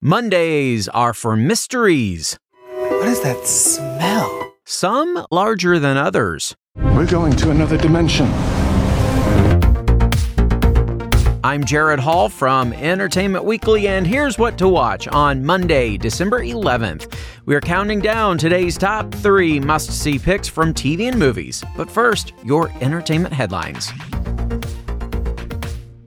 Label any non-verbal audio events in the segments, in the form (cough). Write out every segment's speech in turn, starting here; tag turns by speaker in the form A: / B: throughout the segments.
A: Mondays are for mysteries.
B: What is that smell?
A: Some larger than others.
C: We're going to another dimension.
A: I'm Gerrad Hall from Entertainment Weekly, and here's what to watch on Monday, December 11th. We are counting down today's top three must see picks from TV and movies. But first, your entertainment headlines.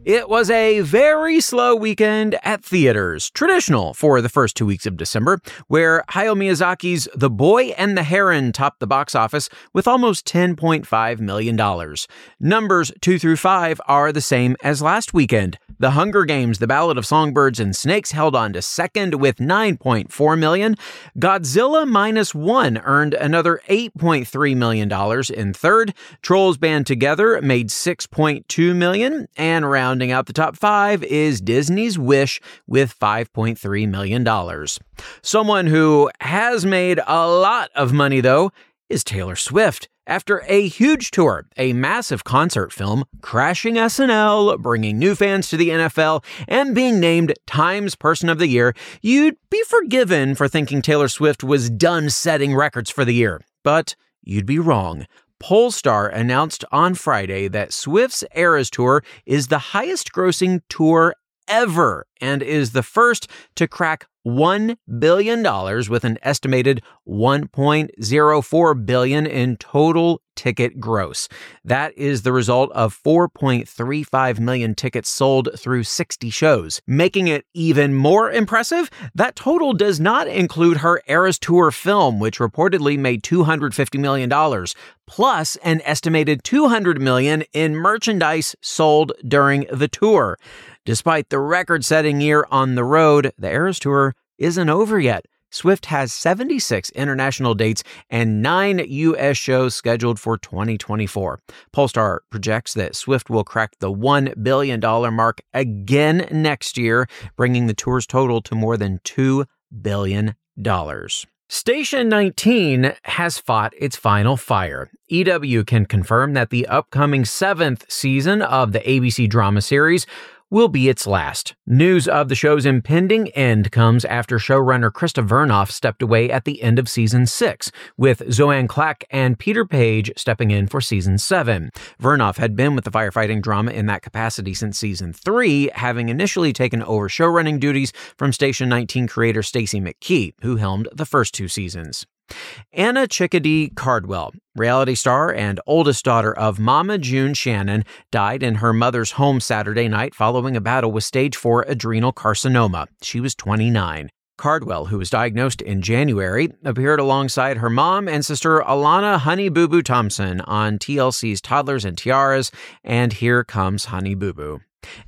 A: It was a very slow weekend at theaters, traditional for the first two weeks of December, where Hayao Miyazaki's The Boy and the Heron topped the box office with almost $10.5 million. Numbers 2 through 5 are the same as last weekend. The Hunger Games, The Ballad of Songbirds and Snakes held on to second with 9.4 million. Godzilla Minus One earned another 8.3 million dollars in third. Trolls Band Together made 6.2 million, and rounding out the top five is Disney's Wish with 5.3 million dollars. Someone who has made a lot of money though is Taylor Swift. After a huge tour, a massive concert film, crashing SNL, bringing new fans to the NFL, and being named Times Person of the Year, you'd be forgiven for thinking Taylor Swift was done setting records for the year. But you'd be wrong. Pollstar announced on Friday that Swift's Eras Tour is the highest grossing tour ever and is the first to crack $1 billion with an estimated 1.04 billion in total ticket gross. That is the result of 4.35 million tickets sold through 60 shows. Making it even more impressive, that total does not include her Eras Tour film, which reportedly made $250 million, plus an estimated 200 million in merchandise sold during the tour. Despite the record setting year on the road, the Eras Tour isn't over yet. Swift has 76 international dates and nine U.S. shows scheduled for 2024. Pollstar projects that Swift will crack the $1 billion mark again next year, bringing the tour's total to more than $2 billion. Station 19 has fought its final fire. EW can confirm that the upcoming seventh season of the ABC drama series will be its last. News of the show's impending end comes after showrunner Krista Vernoff stepped away at the end of season six, with Zoanne Clack and Peter Paige stepping in for season seven. Vernoff had been with the firefighting drama in that capacity since season three, having initially taken over showrunning duties from Station 19 creator Stacey McKee, who helmed the first two seasons. Anna Chickadee Cardwell, reality star and oldest daughter of Mama June Shannon, died in her mother's home Saturday night following a battle with stage 4 adrenal carcinoma. She was 29. Cardwell, who was diagnosed in January, appeared alongside her mom and sister Alana Honey Boo Boo Thompson on TLC's Toddlers and Tiaras and Here Comes Honey Boo Boo.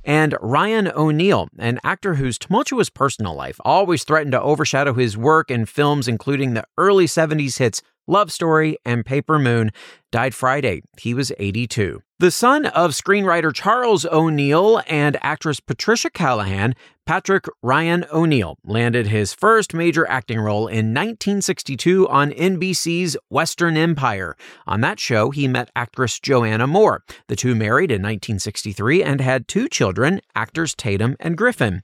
A: And Ryan O'Neal, an actor whose tumultuous personal life always threatened to overshadow his work in films including the early 70s hits Love Story and Paper Moon, died Friday. He was 82. The son of screenwriter Charles O'Neal and actress Patricia Callahan, Patrick Ryan O'Neal landed his first major acting role in 1962 on NBC's Western Empire. On that show, he met actress Joanna Moore. The two married in 1963 and had two children, actors Tatum and Griffin.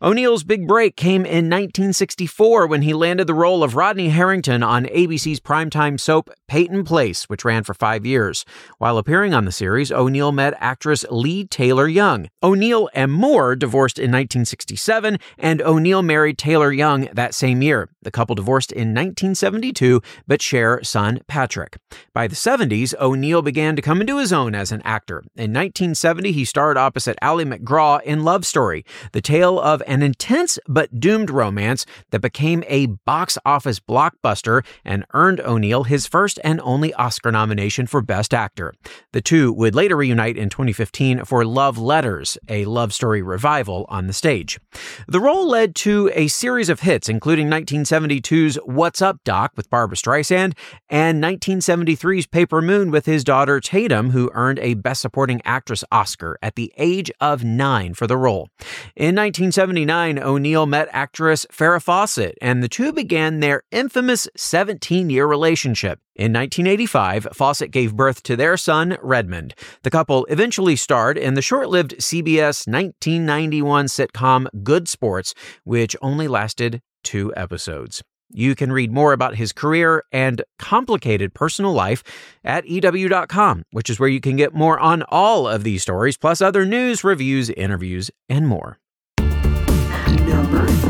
A: O'Neal's big break came in 1964 when he landed the role of Rodney Harrington on ABC's primetime soap Peyton Place, which ran for five years. While appearing on the series, O'Neal met actress Leigh Taylor Young. O'Neal and Moore divorced in 1967, and O'Neal married Taylor Young that same year. The couple divorced in 1972, but share son Patrick. By the 70s, O'Neal began to come into his own as an actor. In 1970, he starred opposite Ali MacGraw in Love Story, the tale of an intense but doomed romance that became a box office blockbuster and earned O'Neal his first and only Oscar nomination nomination for Best Actor. The two would later reunite in 2015 for Love Letters, a love story revival on the stage. The role led to a series of hits, including 1972's What's Up Doc with Barbra Streisand and 1973's Paper Moon with his daughter Tatum, who earned a Best Supporting Actress Oscar at the age of nine for the role. In 1979, O'Neal met actress Farrah Fawcett, and the two began their infamous 17 year relationship. In 1985, Fawcett gave birth to their son, Redmond. The couple eventually starred in the short lived CBS 1991 sitcom Good Sports, which only lasted two episodes. You can read more about his career and complicated personal life at EW.com, which is where you can get more on all of these stories, plus other news, reviews, interviews, and more.
D: Number.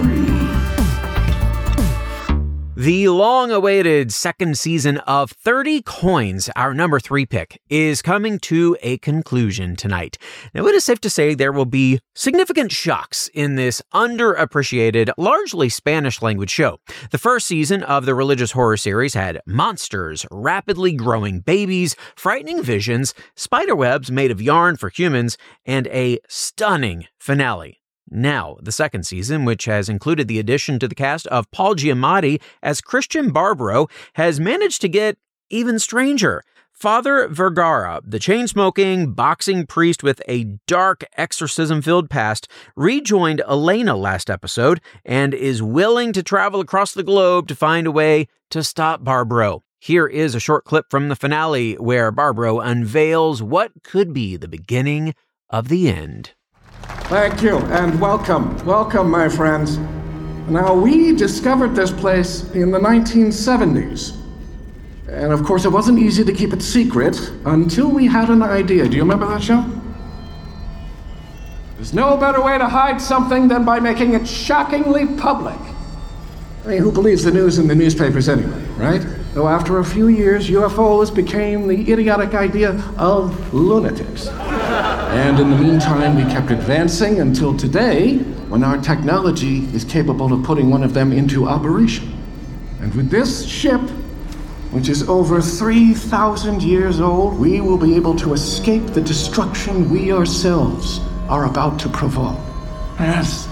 A: The long awaited second season of 30 Coins, our number three pick, is coming to a conclusion tonight. Now, it is safe to say there will be significant shocks in this underappreciated, largely Spanish language show. The first season of the religious horror series had monsters, rapidly growing babies, frightening visions, spiderwebs made of yarn for humans, and a stunning finale. Now, the second season, which has included the addition to the cast of Paul Giamatti as Christian Barbaro, has managed to get even stranger. Father Vergara, the chain smoking, boxing priest with a dark exorcism filled past, rejoined Elena last episode and is willing to travel across the globe to find a way to stop Barbaro. Here is a short clip from the finale where Barbaro unveils what could be the beginning of the end.
E: Thank you and welcome. Welcome, my friends. Now, we discovered this place in the 1970s. And of course, it wasn't easy to keep it secret until we had an idea. Do you remember that show? There's no better way to hide something than by making it shockingly public. I mean, who believes the news in the newspapers anyway, right? Though after a few years, UFOs became the idiotic idea of lunatics. And in the meantime, we kept advancing until today, when our technology is capable of putting one of them into operation. And with this ship, which is over 3,000 years old, we will be able to escape the destruction we ourselves are about to provoke. Yes,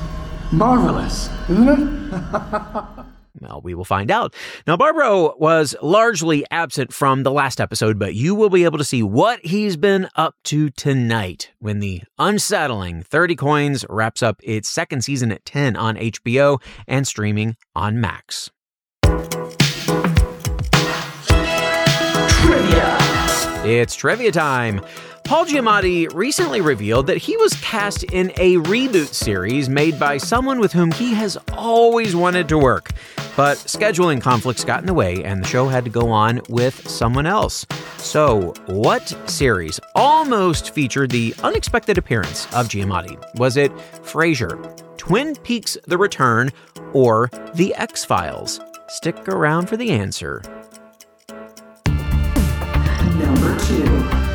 E: marvelous, isn't it? (laughs)
A: Well, we will find out. Now, Barbaro was largely absent from the last episode, but you will be able to see what he's been up to tonight when the unsettling 30 Coins wraps up its second season at 10 on HBO and streaming on Max.
D: Trivia.
A: It's trivia time. Paul Giamatti recently revealed that he was cast in a reboot series made by someone with whom he has always wanted to work. But scheduling conflicts got in the way, and the show had to go on with someone else. So, what series almost featured the unexpected appearance of Giamatti? Was it Frasier, Twin Peaks The Return, or The X Files? Stick around for the answer.
D: Number two.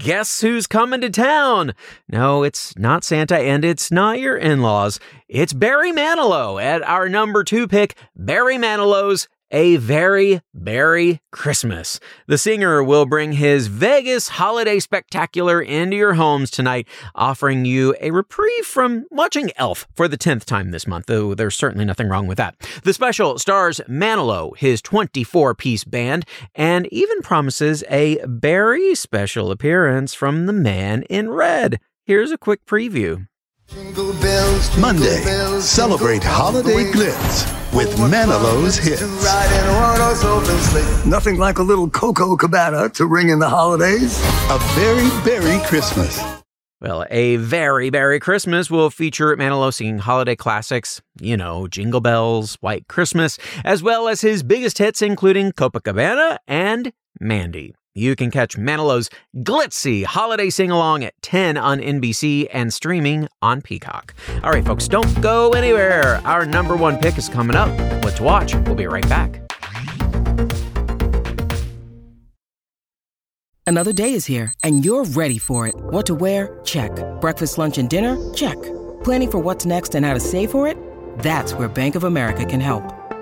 A: Guess who's coming to town? No, it's not Santa and it's not your in laws. It's Barry Manilow at our number two pick, Barry Manilow's A Very Barry Christmas. The singer will bring his Vegas holiday spectacular into your homes tonight, offering you a reprieve from watching Elf for the 10th time this month, though there's certainly nothing wrong with that. The special stars Manilow, his 24 piece band, and even promises a very special appearance from the man in red. Here's a quick preview.
F: Monday, celebrate holiday glitz with Manilow's hits.
G: Nothing like a little Copacabana to ring in the holidays.
F: A very Barry Christmas.
A: Well, a very Merry Christmas will feature Manilow singing holiday classics, you know, Jingle Bells, White Christmas, as well as his biggest hits, including Copacabana and Mandy. You can catch Manilow's glitzy holiday sing along at 10 on NBC and streaming on Peacock. All right, folks, don't go anywhere. Our number one pick is coming up. What to watch? We'll be right back.
H: Another day is here, and you're ready for it. What to wear? Check. Breakfast, lunch, and dinner? Check. Planning for what's next and how to save for it? That's where Bank of America can help.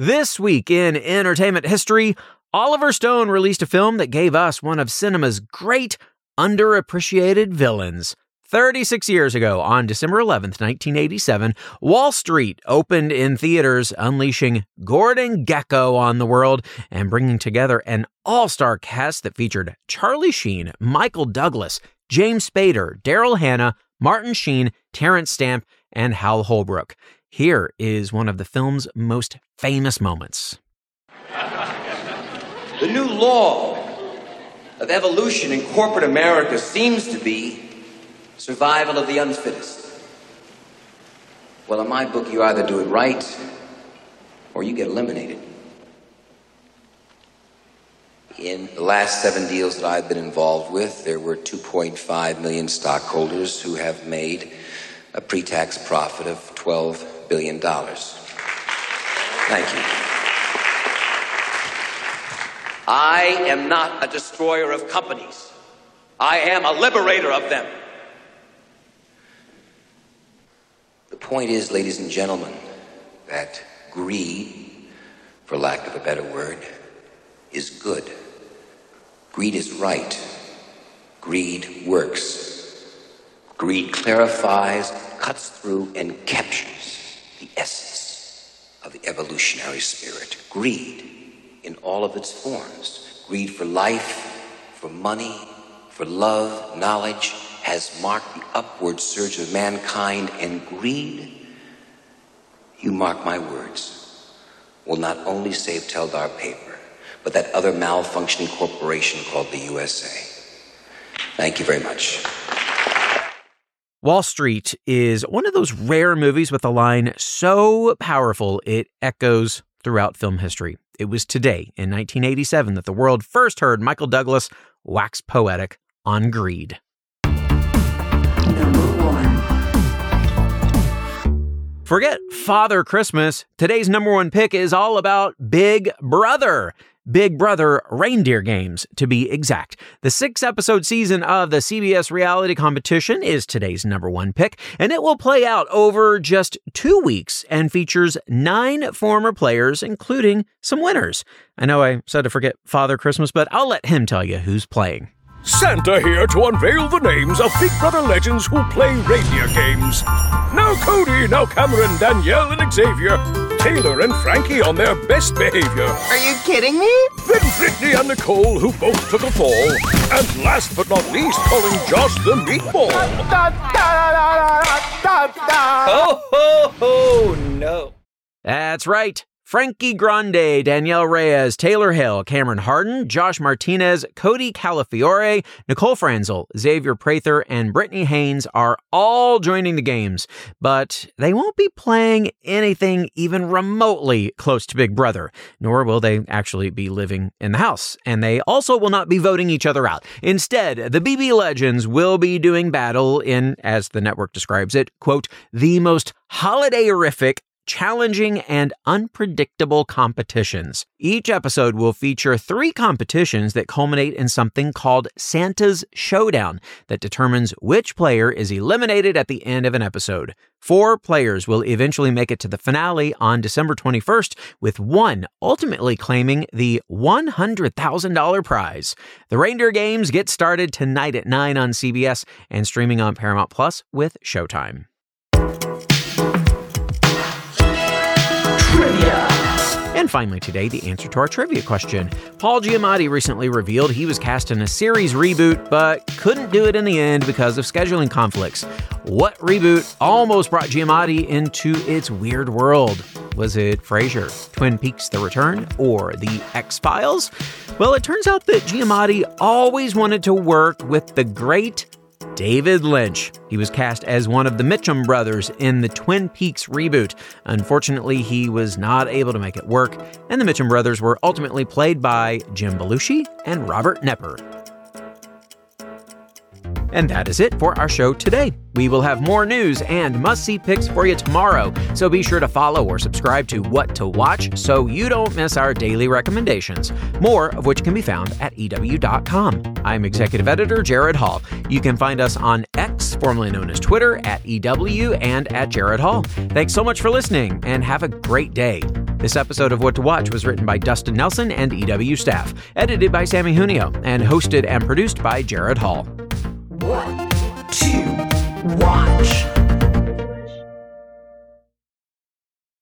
A: This week in entertainment history, Oliver Stone released a film that gave us one of cinema's great underappreciated villains. 36 years ago, on December 11th, 1987, Wall Street opened in theaters, unleashing Gordon Gekko on the world and bringing together an all star cast that featured Charlie Sheen, Michael Douglas, James Spader, Daryl Hannah, Martin Sheen, Terence Stamp, and Hal Holbrook. Here is one of the film's most famous moments.
I: The new law of evolution in corporate America seems to be survival of the unfittest. Well, in my book, you either do it right or you get eliminated. In the last seven deals that I've been involved with, there were 2.5 million stockholders who have made a pre tax profit of $12 billion. dollars. Thank you. I am not a destroyer of companies. I am a liberator of them. The point is, ladies and gentlemen, that greed, for lack of a better word, is good. Greed is right. Greed works. Greed clarifies, cuts through, and captures the essence of the evolutionary spirit. Greed in all of its forms. Greed for life, for money, for love, knowledge has marked the upward surge of mankind, and greed, you mark my words, will not only save Teldar paper, but that other malfunctioning corporation called the USA. Thank you very much.
A: Wall Street is one of those rare movies with a line so powerful it echoes throughout film history. It was today, in 1987, that the world first heard Michael Douglas wax poetic on greed. Forget Father Christmas. Today's number one pick is all about Big Brother. Big Brother Reindeer Games, to be exact. The six episode season of the CBS reality competition is today's number one pick, and it will play out over just two weeks and features nine former players, including some winners. I know I said to forget Father Christmas, but I'll let him tell you who's playing.
J: Santa here to unveil the names of Big Brother legends who play reindeer games. Now Cody, now Cameron, Danielle and Xavier, Taylor and Frankie on their best behavior.
K: Are you kidding me?
J: Then Britney and Nicole who both took a fall. And last but not least, calling Josh the meatball.
K: Ho ho ho no.
A: That's right. Frankie Grande, Danielle Reyes, Taylor Hale, Cameron Hardin, Josh Martinez, Cody Calafiore, Nicole Franzel, Xavier Prather, and Britney Haynes are all joining the games, but they won't be playing anything even remotely close to Big Brother, nor will they actually be living in the house. And they also will not be voting each other out. Instead, the BB Legends will be doing battle in, as the network describes it, quote, the most holiday-horrific challenging and unpredictable competitions. Each episode will feature three competitions that culminate in something called Santa's Showdown that determines which player is eliminated at the end of an episode. Four players will eventually make it to the finale on December 21st, with one ultimately claiming the $100,000 prize. The Reindeer Games get started tonight at 9 on CBS and streaming on Paramount Plus with Showtime. And finally, today, the answer to our trivia question. Paul Giamatti recently revealed he was cast in a series reboot, but couldn't do it in the end because of scheduling conflicts. What reboot almost brought Giamatti into its weird world? Was it Frasier, Twin Peaks The Return, or The X Files? Well, it turns out that Giamatti always wanted to work with the great David Lynch. He was cast as one of the Mitchum brothers in the Twin Peaks reboot. Unfortunately, he was not able to make it work, and the Mitchum brothers were ultimately played by Jim Belushi and Robert Knepper. And that is it for our show today. We will have more news and must see picks for you tomorrow, so be sure to follow or subscribe to What to Watch so you don't miss our daily recommendations, more of which can be found at EW.com. I'm Executive Editor Gerrad Hall. You can find us on X, formerly known as Twitter, at EW and at Gerrad Hall. Thanks so much for listening and have a great day. This episode of What to Watch was written by Dustin Nelson and EW staff, edited by Samee Junio, and hosted and produced by Gerrad Hall.
D: What to watch?